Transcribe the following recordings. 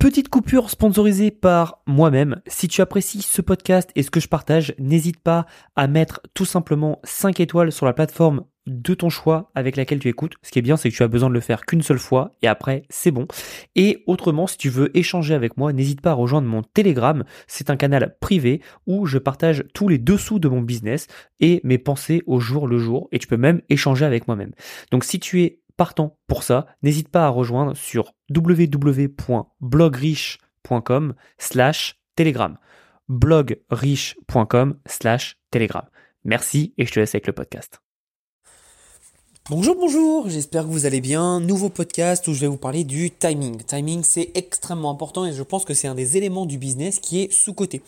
Petite coupure sponsorisée par moi-même. Si tu apprécies ce podcast et ce que je partage, n'hésite pas à mettre tout simplement 5 étoiles sur la plateforme de ton choix avec laquelle tu écoutes. Ce qui est bien, c'est que tu as besoin de le faire qu'une seule fois et après, c'est bon. Et autrement, si tu veux échanger avec moi, n'hésite pas à rejoindre mon Telegram. C'est un canal privé où je partage tous les dessous de mon business et mes pensées au jour le jour et tu peux même échanger avec moi-même. Donc si tu es partant pour ça, n'hésite pas à rejoindre sur www.blogriche.com slash telegram. blogriche.com slash telegram. Merci et je te laisse avec le podcast. Bonjour, bonjour, j'espère que vous allez bien. Nouveau podcast où je vais vous parler du timing. Timing, c'est extrêmement important et je pense que c'est un des éléments du business qui est sous-côté.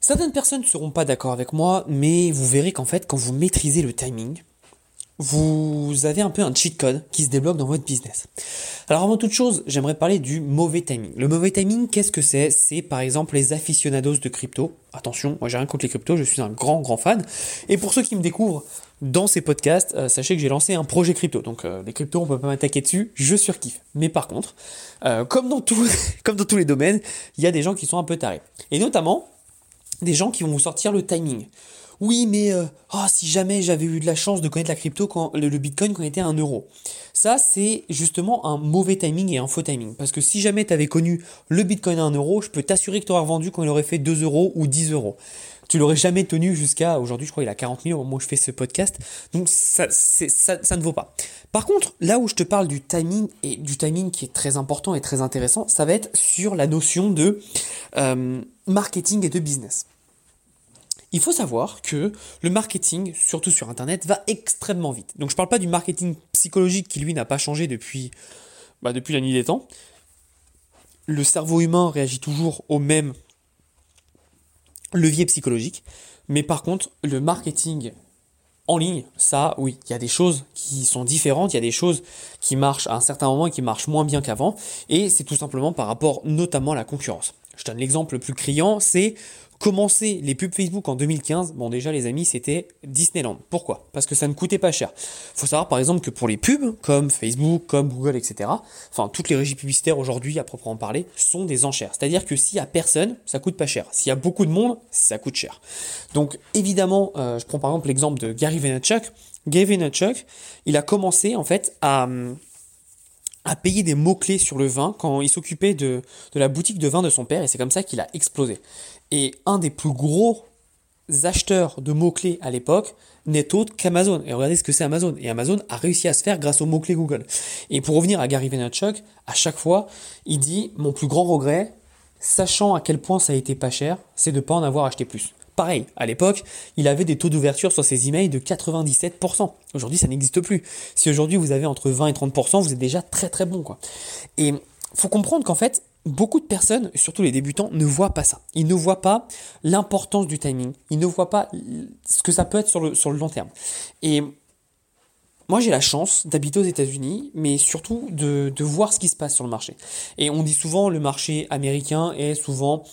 Certaines personnes ne seront pas d'accord avec moi, mais vous verrez qu'en fait, quand vous maîtrisez le timing, vous avez un peu un cheat code qui se débloque dans votre business. Alors avant toute chose, j'aimerais parler du mauvais timing. Le mauvais timing, qu'est-ce que c'est? C'est par exemple les aficionados de crypto. Attention, moi j'ai rien contre les cryptos, je suis un grand grand fan. Et pour ceux qui me découvrent dans ces podcasts, euh, sachez que j'ai lancé un projet crypto. Donc euh, les cryptos, on peut pas m'attaquer dessus, je surkiffe. Mais par contre, euh, comme, dans comme dans tous les domaines, il y a des gens qui sont un peu tarés. Et notamment, des gens qui vont vous sortir le timing oui, mais euh, oh, si jamais j'avais eu de la chance de connaître la crypto quand le, Bitcoin quand il était à 1 euro. Ça, c'est justement un mauvais timing et un faux timing. Parce que si jamais tu avais connu le Bitcoin à 1 euro, je peux t'assurer que tu aurais revendu quand il aurait fait 2 euros ou 10 euros. Tu l'aurais jamais tenu jusqu'à aujourd'hui, je crois qu'il a 40 000 au moment où je fais ce podcast. Donc ça ne vaut pas. Par contre, là où je te parle du timing et du timing qui est très important et très intéressant, ça va être sur la notion de euh, marketing et de business. Il faut savoir que le marketing, surtout sur Internet, va extrêmement vite. Donc je ne parle pas du marketing psychologique qui lui n'a pas changé depuis, bah, depuis la nuit des temps. Le cerveau humain réagit toujours au même levier psychologique. Mais par contre, le marketing en ligne, ça, oui, il y a des choses qui sont différentes, il y a des choses qui marchent à un certain moment et qui marchent moins bien qu'avant, et c'est tout simplement par rapport notamment à la concurrence. Je donne l'exemple le plus criant, c'est commencer les pubs Facebook en 2015, bon déjà les amis, c'était Disneyland. Pourquoi? Parce que ça ne coûtait pas cher. Il faut savoir par exemple que pour les pubs, comme Facebook, comme Google, etc., enfin toutes les régies publicitaires aujourd'hui à proprement parler, sont des enchères. C'est-à-dire que s'il y a personne, ça coûte pas cher. S'il y a beaucoup de monde, ça coûte cher. Donc évidemment, euh, je prends par exemple l'exemple de Gary Vaynerchuk. Gary Vaynerchuk, il a commencé en fait à payer des mots-clés sur le vin quand il s'occupait de, de, la boutique de vin de son père et c'est comme ça qu'il a explosé. Et un des plus gros acheteurs de mots-clés à l'époque n'est autre qu'Amazon. Et regardez ce que c'est Amazon. Et Amazon a réussi à se faire grâce aux mots-clés Google. Et pour revenir à Gary Vaynerchuk, à chaque fois, il dit mon plus grand regret, sachant à quel point ça a été pas cher, c'est de ne pas en avoir acheté plus. Pareil, à l'époque, il avait des taux d'ouverture sur ses emails de 97%. Aujourd'hui, ça n'existe plus. Si aujourd'hui vous avez entre 20 et 30%, vous êtes déjà très très bon quoi. Et faut comprendre qu'en fait, beaucoup de personnes, surtout les débutants, ne voient pas ça. Ils ne voient pas l'importance du timing. Ils ne voient pas ce que ça peut être sur le, long terme. Et moi, j'ai la chance d'habiter aux États-Unis, mais surtout de, de, voir ce qui se passe sur le marché. Et on dit souvent le marché américain est souvent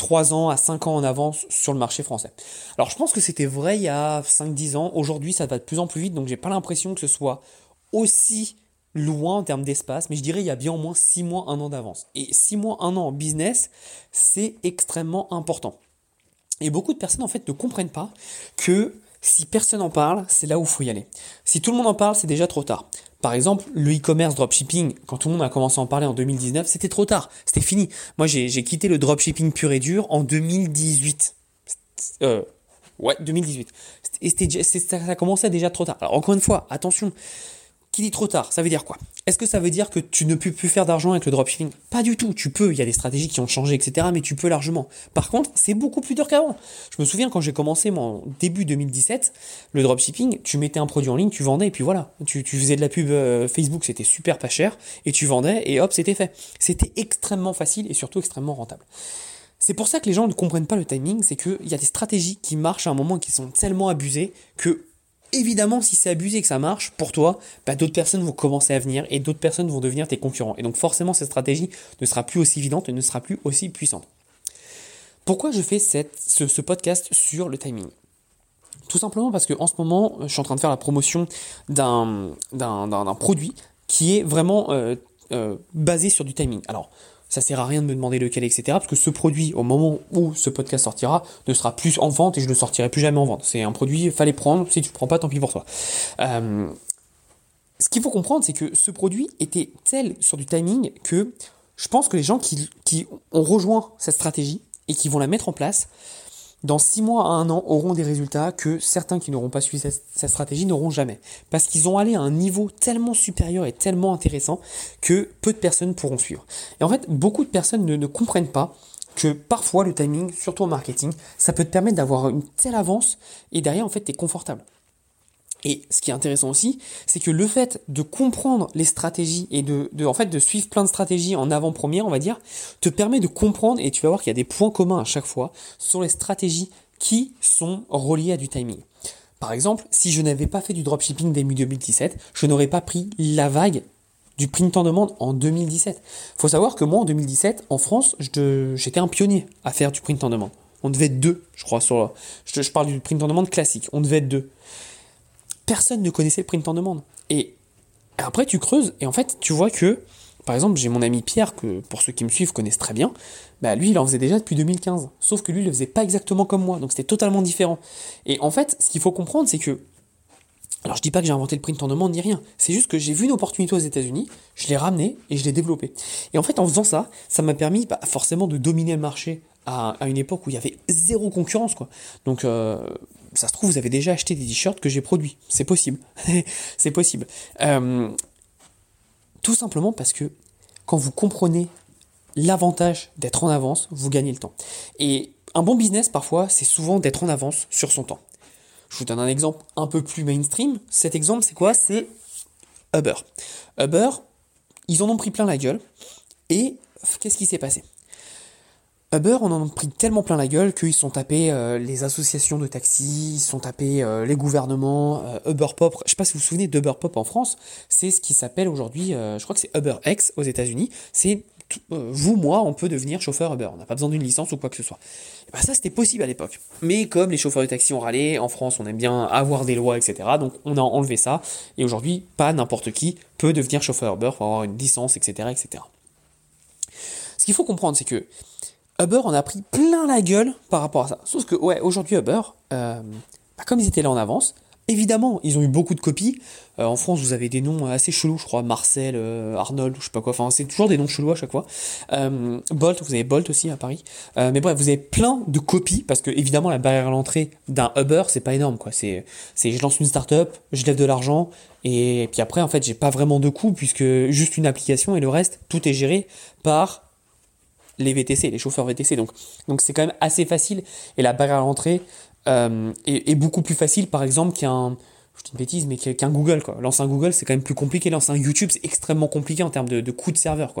3 ans à 5 ans en avance sur le marché français. Alors je pense que c'était vrai il y a 5-10 ans. Aujourd'hui, ça va de plus en plus vite, donc j'ai pas l'impression que ce soit aussi loin en termes d'espace, mais je dirais il y a bien au moins 6 mois, 1 an d'avance. Et 6 mois, 1 an en business, c'est extrêmement important. Et beaucoup de personnes en fait ne comprennent pas que si personne en parle, c'est là où il faut y aller. Si tout le monde en parle, c'est déjà trop tard. Par exemple, le e-commerce dropshipping, quand tout le monde a commencé à en parler en 2019, c'était trop tard. C'était fini. Moi, j'ai quitté le dropshipping pur et dur en 2018. Euh, ouais, 2018. Et ça a commencé déjà trop tard. Alors, encore une fois, attention, trop tard, ça veut dire quoi? Est-ce que ça veut dire que tu ne peux plus faire d'argent avec le dropshipping? Pas du tout, tu peux, il y a des stratégies qui ont changé, etc., mais tu peux largement. Par contre, c'est beaucoup plus dur qu'avant. Je me souviens quand j'ai commencé, mon début 2017, le dropshipping, tu mettais un produit en ligne, tu vendais, et puis voilà. Tu, faisais de la pub euh, Facebook, c'était super pas cher, et tu vendais, et hop, c'était fait. C'était extrêmement facile et surtout extrêmement rentable. C'est pour ça que les gens ne comprennent pas le timing, c'est qu'il y a des stratégies qui marchent à un moment qui sont tellement abusées que évidemment, si c'est abusé et que ça marche pour toi, bah, d'autres personnes vont commencer à venir et d'autres personnes vont devenir tes concurrents. Et donc forcément, cette stratégie ne sera plus aussi évidente et ne sera plus aussi puissante. Pourquoi je fais ce, podcast sur le timing? Tout simplement parce que en ce moment, je suis en train de faire la promotion d'un, d'un, produit qui est vraiment euh, euh, basé sur du timing. Alors, ça sert à rien de me demander lequel, etc. Parce que ce produit, au moment où ce podcast sortira, ne sera plus en vente et je ne sortirai plus jamais en vente. C'est un produit, fallait prendre. Si tu ne prends pas, tant pis pour toi. Euh, ce qu'il faut comprendre, c'est que ce produit était tel sur du timing que je pense que les gens qui, qui ont rejoint cette stratégie et qui vont la mettre en place, dans six mois à un an, auront des résultats que certains qui n'auront pas suivi cette, stratégie n'auront jamais. Parce qu'ils ont allé à un niveau tellement supérieur et tellement intéressant que peu de personnes pourront suivre. Et en fait, beaucoup de personnes ne, ne comprennent pas que parfois le timing, surtout au marketing, ça peut te permettre d'avoir une telle avance et derrière, en fait, tu es confortable. Et ce qui est intéressant aussi, c'est que le fait de comprendre les stratégies et de, en fait de suivre plein de stratégies en avant-première, on va dire, te permet de comprendre et tu vas voir qu'il y a des points communs à chaque fois sur les stratégies qui sont reliées à du timing. Par exemple, si je n'avais pas fait du dropshipping début 2017, je n'aurais pas pris la vague du print en demande en 2017. Faut savoir que moi en 2017, en France, j'étais un pionnier à faire du print en demande. On devait être deux, je crois, sur je, je parle du print en demande classique. On devait être deux personne ne connaissait le print en demande. Et après, tu creuses et en fait, tu vois que, par exemple, j'ai mon ami Pierre, que pour ceux qui me suivent connaissent très bien, bah lui, il en faisait déjà depuis 2015. Sauf que lui, il le faisait pas exactement comme moi, donc c'était totalement différent. Et en fait, ce qu'il faut comprendre, c'est que alors je dis pas que j'ai inventé le print en demande ni rien, c'est juste que j'ai vu une opportunité aux États-Unis, je l'ai ramené et je l'ai développé. Et en fait en faisant ça, ça m'a permis bah, forcément de dominer le marché à, une époque où il y avait zéro concurrence quoi. Donc euh, ça se trouve, vous avez déjà acheté des t-shirts que j'ai produits. C'est possible. c'est possible. Euh, tout simplement parce que quand vous comprenez l'avantage d'être en avance, vous gagnez le temps. Et un bon business, parfois, c'est souvent d'être en avance sur son temps. Je vous donne un exemple un peu plus mainstream. Cet exemple, c'est quoi? C'est Uber. Uber, ils en ont pris plein la gueule. Et qu'est-ce qui s'est passé? Uber, on en a pris tellement plein la gueule qu'ils sont tapés euh, les associations de taxis, ils sont tapés euh, les gouvernements, euh, Uber Pop. Je sais pas si vous vous souvenez d'Uber Pop en France, c'est ce qui s'appelle aujourd'hui, je crois que c'est Uber X aux États-Unis. C'est vous, moi, on peut devenir chauffeur Uber. On n'a pas besoin d'une licence ou quoi que ce soit. Et ben ça, c'était possible à l'époque. Mais comme les chauffeurs de taxi ont râlé, en France, on aime bien avoir des lois, etc. Donc on a enlevé ça. Et aujourd'hui, pas n'importe qui peut devenir chauffeur Uber pour avoir une licence, etc., etc. Ce qu'il faut comprendre, c'est que Uber en a pris plein la gueule par rapport à ça. Sauf que, ouais, aujourd'hui, Uber, euh, bah, comme ils étaient là en avance, évidemment, ils ont eu beaucoup de copies. Euh, en France, vous avez des noms assez chelous, je crois, Marcel, euh, Arnold, je sais pas quoi. Enfin, c'est toujours des noms chelous à chaque fois. Bolt, vous avez Bolt aussi à Paris. mais bref, vous avez plein de copies parce que évidemment, la barrière à l'entrée d'un Uber, c'est pas énorme, quoi. C'est, je lance une startup, je lève de l'argent et puis après, en fait, j'ai pas vraiment de coûts puisque juste une application et le reste, tout est géré par les VTC, les chauffeurs VTC. Donc, donc c'est quand même assez facile. Et la barrière à l'entrée euh, est, beaucoup plus facile, par exemple, qu'un, je une bêtise, mais qu'un Google. Quoi. Lancer un Google, c'est quand même plus compliqué. Lancer un YouTube, c'est extrêmement compliqué en termes de, de coût de serveur.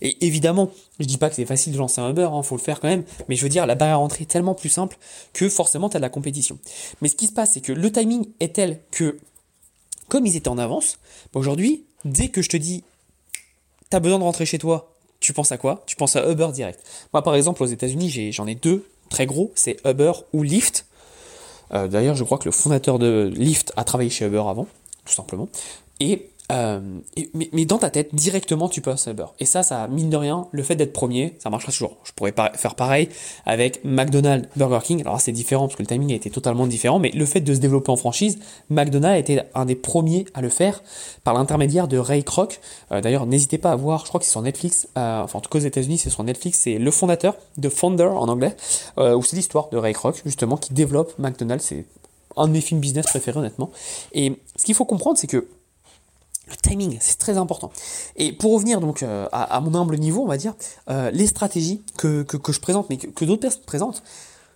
Et évidemment, je dis pas que c'est facile de lancer un Uber, hein, faut le faire quand même. Mais je veux dire, la barrière à l'entrée est tellement plus simple que forcément, tu as de la compétition. Mais ce qui se passe, c'est que le timing est tel que, comme ils étaient en avance, bah, aujourd'hui, dès que je te dis, tu as besoin de rentrer chez toi, tu penses à quoi? Tu penses à Uber direct. Moi, par exemple, aux États-Unis, j'en ai, deux très gros, c'est Uber ou Lyft. Euh, d'ailleurs, je crois que le fondateur de Lyft a travaillé chez Uber avant, tout simplement. Et euh, mais, dans ta tête, directement, tu passes à Uber. Et ça, ça, mine de rien, le fait d'être premier, ça marchera toujours. Je pourrais faire pareil avec McDonald's, Burger King. Alors c'est différent parce que le timing a été totalement différent, mais le fait de se développer en franchise, McDonald's a été un des premiers à le faire par l'intermédiaire de Ray Kroc. Euh, d'ailleurs, n'hésitez pas à voir, je crois que c'est sur Netflix, euh, enfin en tout cas aux États-Unis, c'est sur Netflix, c'est le fondateur, de Founder en anglais, où c'est l'histoire de Ray Kroc, justement, qui développe McDonald's. C'est un de mes films business préférés, honnêtement. Et ce qu'il faut comprendre, c'est que timing, c'est très important. Et pour revenir donc euh, à, mon humble niveau, on va dire, euh, les stratégies que, je présente, mais que, d'autres personnes présentent,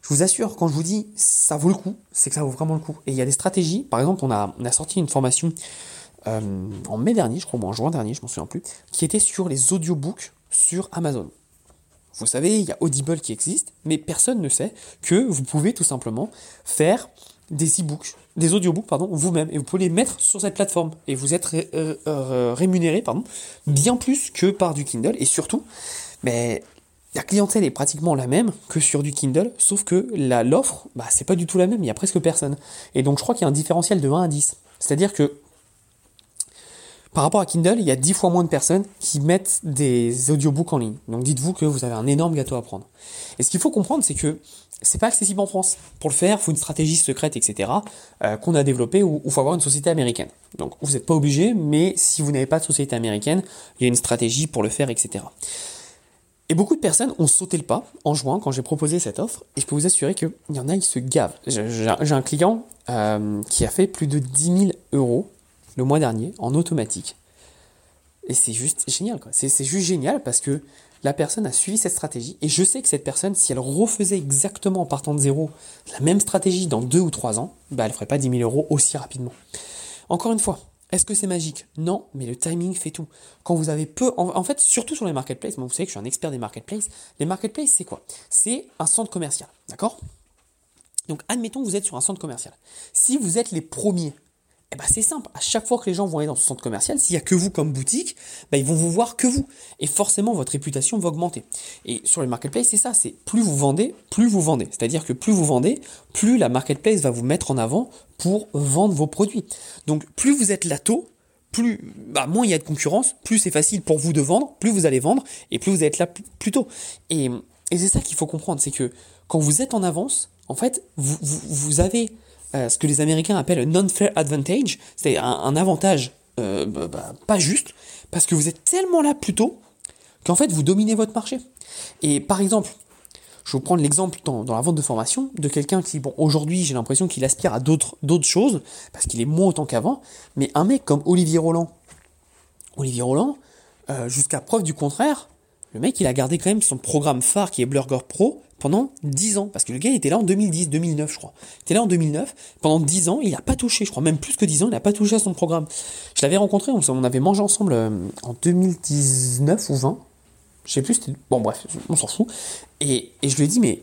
je vous assure, quand je vous dis ça vaut le coup, c'est que ça vaut vraiment le coup. Et il y a des stratégies, par exemple, on a, a sorti une formation euh, en mai dernier, je crois, ou en juin dernier, je m'en souviens plus, qui était sur les audiobooks sur Amazon. Vous savez, il y a Audible qui existe, mais personne ne sait que vous pouvez tout simplement faire des e-books, des audiobooks, pardon, vous-même, et vous pouvez les mettre sur cette plateforme, et vous êtes euh, rémunéré, pardon, bien plus que par du Kindle, et surtout, mais la clientèle est pratiquement la même que sur du Kindle, sauf que l'offre, bah, c'est pas du tout la même, il y a presque personne. Et donc je crois qu'il y a un différentiel de 1 à 10. C'est-à-dire que Par rapport à Kindle, il y a 10 fois moins de personnes qui mettent des audiobooks en ligne. Donc dites-vous que vous avez un énorme gâteau à prendre. Et ce qu'il faut comprendre, c'est que c'est pas accessible en France. Pour le faire, il faut une stratégie secrète, etc., euh, qu'on a développée ou il faut avoir une société américaine. Donc vous n'êtes pas obligé, mais si vous n'avez pas de société américaine, il y a une stratégie pour le faire, etc. Et beaucoup de personnes ont sauté le pas en juin quand j'ai proposé cette offre, et je peux vous assurer qu'il y en a, ils se gavent. J'ai un client euh, qui a fait plus de 10 000 euros le mois dernier en automatique. Et c'est juste génial. C'est juste génial parce que la personne a suivi cette stratégie, et je sais que cette personne, si elle refaisait exactement en partant de zéro la même stratégie dans deux ou trois ans, bah elle ferait pas 10 000 euros aussi rapidement. Encore une fois, est-ce que c'est magique? Non, mais le timing fait tout. Quand vous avez peu, en, fait, surtout sur les marketplaces, moi vous savez que je suis un expert des marketplaces. Les marketplaces, c'est quoi? C'est un centre commercial, d'accord? Donc, admettons que vous êtes sur un centre commercial. Si vous êtes les premiers eh ben c'est simple, à chaque fois que les gens vont aller dans ce centre commercial, s'il n'y a que vous comme boutique, ben ils vont vous voir que vous. Et forcément, votre réputation va augmenter. Et sur les marketplaces, c'est ça, c'est plus vous vendez, plus vous vendez. C'est-à-dire que plus vous vendez, plus la marketplace va vous mettre en avant pour vendre vos produits. Donc plus vous êtes lato, plus, bah, moins il y a de concurrence, plus c'est facile pour vous de vendre, plus vous allez vendre, et plus vous êtes là plus tôt. Et, et c'est ça qu'il faut comprendre, c'est que quand vous êtes en avance, en fait, vous, vous, vous avez euh, ce que les Américains appellent un non-fair advantage, c'est un, avantage euh, bah, bah, pas juste, parce que vous êtes tellement là plus tôt qu'en fait vous dominez votre marché. Et par exemple, je vais vous prendre l'exemple dans, la vente de formation de quelqu'un qui, bon, aujourd'hui j'ai l'impression qu'il aspire à d'autres choses, parce qu'il est moins autant qu'avant, mais un mec comme Olivier Roland, Olivier Roland, euh, jusqu'à preuve du contraire, le mec il a gardé quand même son programme phare qui est Blurger Pro, pendant 10 ans. Parce que le gars était là en 2010, 2009, je crois. Il était là en 2009. Pendant 10 ans, il n'a pas touché, je crois, même plus que 10 ans, il n'a pas touché à son programme. Je l'avais rencontré, on, avait mangé ensemble euh, en 2019 ou 20. Je sais plus, bon bref, on s'en fout. Et, je lui ai dit, mais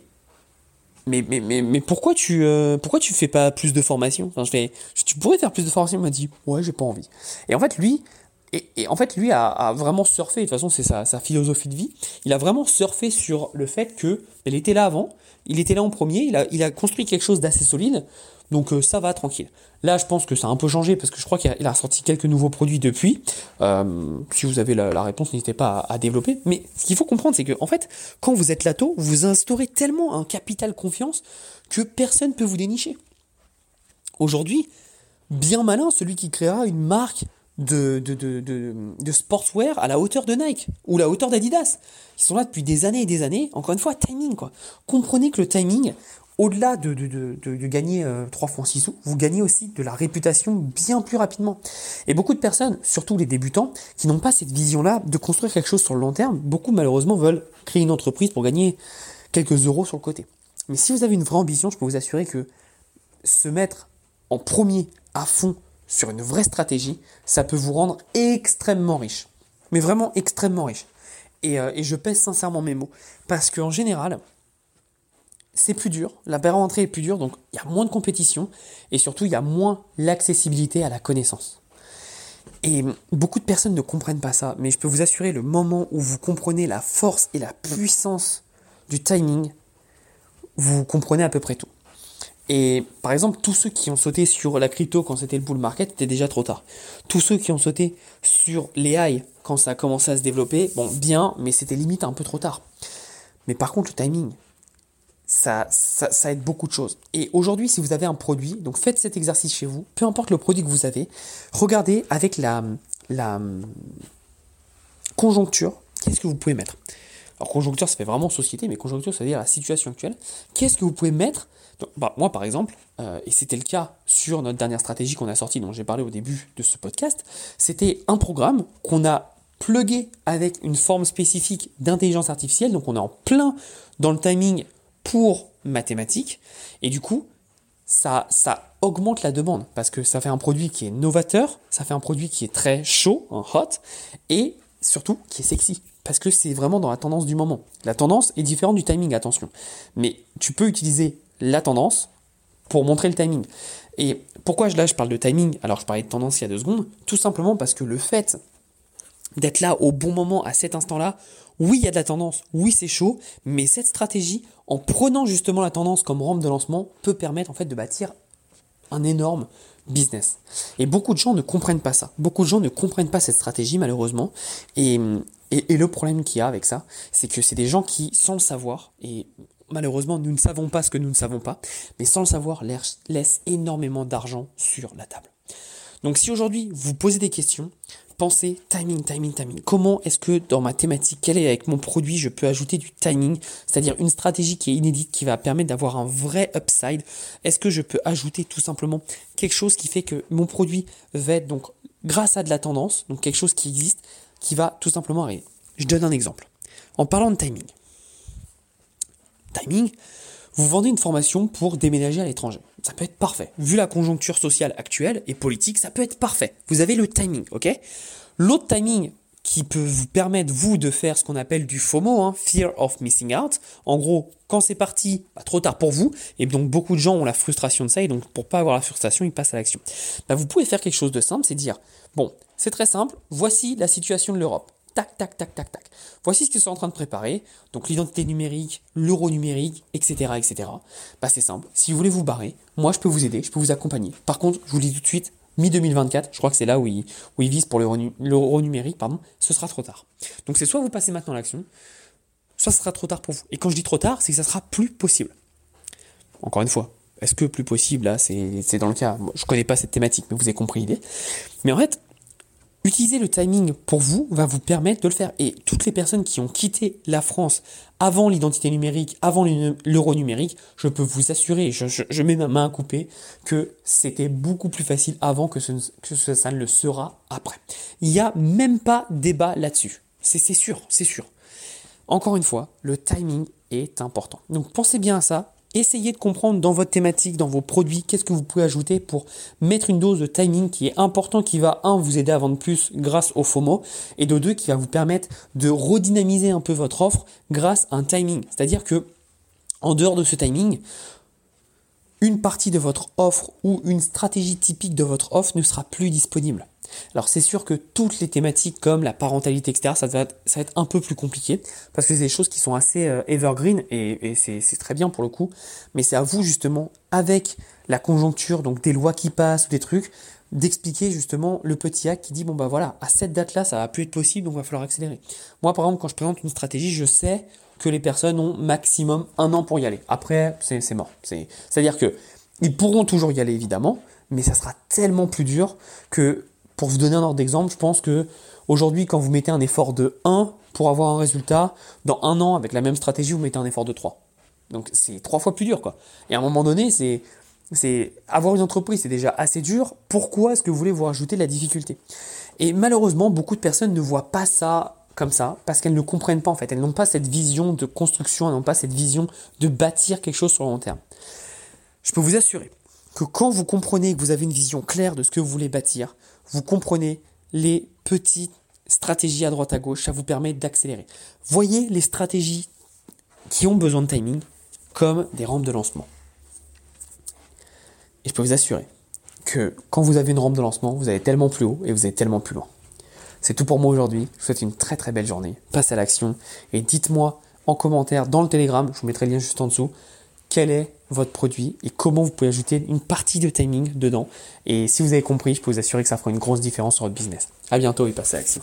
mais, mais, mais, pourquoi tu euh, pourquoi tu fais pas plus de formation je Tu pourrais faire plus de formation Il m'a dit Ouais, j'ai pas envie. Et en fait, lui, et, en fait, lui a, vraiment surfé, de toute façon, c'est sa, philosophie de vie. Il a vraiment surfé sur le fait que elle était là avant, il était là en premier, il a, il a construit quelque chose d'assez solide, donc euh, ça va tranquille. Là, je pense que ça a un peu changé parce que je crois qu'il a, sorti quelques nouveaux produits depuis. Euh, si vous avez la, réponse, n'hésitez pas à, développer. Mais ce qu'il faut comprendre, c'est que en fait, quand vous êtes lato, vous instaurez tellement un capital confiance que personne ne peut vous dénicher. Aujourd'hui, bien malin celui qui créera une marque de, de, de, de, sportswear à la hauteur de Nike ou la hauteur d'Adidas. Ils sont là depuis des années et des années. Encore une fois, timing quoi. Comprenez que le timing, au-delà de, de, gagner 3 francs 6 sous, vous gagnez aussi de la réputation bien plus rapidement. Et beaucoup de personnes, surtout les débutants, qui n'ont pas cette vision-là de construire quelque chose sur le long terme, beaucoup malheureusement veulent créer une entreprise pour gagner quelques euros sur le côté. Mais si vous avez une vraie ambition, je peux vous assurer que se mettre en premier à fond sur une vraie stratégie, ça peut vous rendre extrêmement riche. Mais vraiment extrêmement riche. Et, euh, je pèse sincèrement mes mots. Parce qu'en général, c'est plus dur, la barrière d'entrée est plus dure, donc il y a moins de compétition, et surtout il y a moins l'accessibilité à la connaissance. Et beaucoup de personnes ne comprennent pas ça, mais je peux vous assurer, le moment où vous comprenez la force et la puissance du timing, vous comprenez à peu près tout. Et par exemple, tous ceux qui ont sauté sur la crypto quand c'était le bull market, c'était déjà trop tard. Tous ceux qui ont sauté sur les high quand ça a commencé à se développer, bon, bien, mais c'était limite un peu trop tard. Mais par contre, le timing, ça, ça, aide beaucoup de choses. Et aujourd'hui, si vous avez un produit, donc faites cet exercice chez vous, peu importe le produit que vous avez, regardez avec la, la conjoncture, qu'est-ce que vous pouvez mettre? Alors conjoncture, ça fait vraiment société, mais conjoncture, ça veut dire la situation actuelle. Qu'est-ce que vous pouvez mettre bah, Moi, par exemple, euh, et c'était le cas sur notre dernière stratégie qu'on a sortie, dont j'ai parlé au début de ce podcast, c'était un programme qu'on a plugué avec une forme spécifique d'intelligence artificielle, donc on est en plein dans le timing pour mathématiques, et du coup, ça, ça augmente la demande, parce que ça fait un produit qui est novateur, ça fait un produit qui est très chaud, hot, et surtout qui est sexy parce que c'est vraiment dans la tendance du moment. La tendance est différente du timing, attention. Mais tu peux utiliser la tendance pour montrer le timing. Et pourquoi là je parle de timing alors je parlais de tendance il y a deux secondes? Tout simplement parce que le fait d'être là au bon moment à cet instant-là, oui il y a de la tendance, oui c'est chaud, mais cette stratégie, en prenant justement la tendance comme rampe de lancement, peut permettre en fait de bâtir un énorme business. Et beaucoup de gens ne comprennent pas ça. Beaucoup de gens ne comprennent pas cette stratégie malheureusement. Et, et, le problème qu'il y a avec ça, c'est que c'est des gens qui, sans le savoir, et malheureusement nous ne savons pas ce que nous ne savons pas, mais sans le savoir, laissent énormément d'argent sur la table. Donc si aujourd'hui vous posez des questions, pensez timing, timing, timing. Comment est-ce que dans ma thématique, quel est avec mon produit, je peux ajouter du timing, c'est-à-dire une stratégie qui est inédite, qui va permettre d'avoir un vrai upside Est-ce que je peux ajouter tout simplement quelque chose qui fait que mon produit va être donc grâce à de la tendance, donc quelque chose qui existe, qui va tout simplement arriver? Je donne un exemple. En parlant de timing. Timing, vous vendez une formation pour déménager à l'étranger. Ça peut être parfait. Vu la conjoncture sociale actuelle et politique, ça peut être parfait. Vous avez le timing, ok? L'autre timing qui peut vous permettre, vous, de faire ce qu'on appelle du FOMO, hein, Fear of Missing Out. En gros, quand c'est parti, bah, trop tard pour vous, et donc beaucoup de gens ont la frustration de ça, et donc pour pas avoir la frustration, ils passent à l'action. Bah, vous pouvez faire quelque chose de simple, c'est dire, bon, c'est très simple, voici la situation de l'Europe tac, tac, tac, tac, tac. Voici ce qu'ils sont en train de préparer. Donc l'identité numérique, l'euro numérique, etc., etc. Bah, c'est simple. Si vous voulez vous barrer, moi je peux vous aider, je peux vous accompagner. Par contre, je vous le dis tout de suite, mi-2024, je crois que c'est là où ils, visent pour l'euro numérique, pardon, ce sera trop tard. Donc c'est soit vous passez maintenant l'action, soit ce sera trop tard pour vous. Et quand je dis trop tard, c'est que ça sera plus possible. Encore une fois, est-ce que plus possible, là, c'est dans le cas, je connais pas cette thématique, mais vous avez compris l'idée. Mais en fait, Utiliser le timing pour vous va vous permettre de le faire. Et toutes les personnes qui ont quitté la France avant l'identité numérique, avant l'euro numérique, je peux vous assurer, je, mets ma main à couper, que c'était beaucoup plus facile avant que, ça ne le sera après. Il n'y a même pas débat là-dessus. C'est sûr, c'est sûr. Encore une fois, le timing est important. Donc pensez bien à ça, essayez de comprendre dans votre thématique, dans vos produits, qu'est-ce que vous pouvez ajouter pour mettre une dose de timing qui est important, qui va, un, vous aider à vendre plus grâce au FOMO, et de deux, qui va vous permettre de redynamiser un peu votre offre grâce à un timing. C'est-à-dire que, en dehors de ce timing, une partie de votre offre ou une stratégie typique de votre offre ne sera plus disponible. Alors c'est sûr que toutes les thématiques comme la parentalité, etc., ça va être, un peu plus compliqué parce que c'est des choses qui sont assez euh, evergreen et, c'est très bien pour le coup. Mais c'est à vous justement, avec la conjoncture, donc des lois qui passent des trucs, d'expliquer justement le petit hack qui dit bon bah voilà, à cette date-là, ça va plus être possible, donc il va falloir accélérer. Moi par exemple, quand je présente une stratégie, je sais que les personnes ont maximum un an pour y aller. Après, c'est mort. C'est-à-dire que ils pourront toujours y aller évidemment, mais ça sera tellement plus dur que pour vous donner un ordre d'exemple, je pense que aujourd'hui, quand vous mettez un effort de 1 pour avoir un résultat, dans un an, avec la même stratégie, vous mettez un effort de 3. Donc c'est trois fois plus dur, quoi. Et à un moment donné, c'est, c'est avoir une entreprise, c'est déjà assez dur. Pourquoi est-ce que vous voulez vous rajouter de la difficulté? Et malheureusement, beaucoup de personnes ne voient pas ça comme ça parce qu'elles ne comprennent pas en fait. Elles n'ont pas cette vision de construction, elles n'ont pas cette vision de bâtir quelque chose sur le long terme. Je peux vous assurer que quand vous comprenez que vous avez une vision claire de ce que vous voulez bâtir, vous comprenez les petites stratégies à droite à gauche, ça vous permet d'accélérer. Voyez les stratégies qui ont besoin de timing comme des rampes de lancement. Et je peux vous assurer que quand vous avez une rampe de lancement, vous allez tellement plus haut et vous allez tellement plus loin. C'est tout pour moi aujourd'hui. Je vous souhaite une très très belle journée. Passez à l'action et dites-moi en commentaire dans le Telegram, je vous mettrai le lien juste en dessous, quel est votre produit et comment vous pouvez ajouter une partie de timing dedans. Et si vous avez compris, je peux vous assurer que ça fera une grosse différence sur votre business. À bientôt et passez à l'action.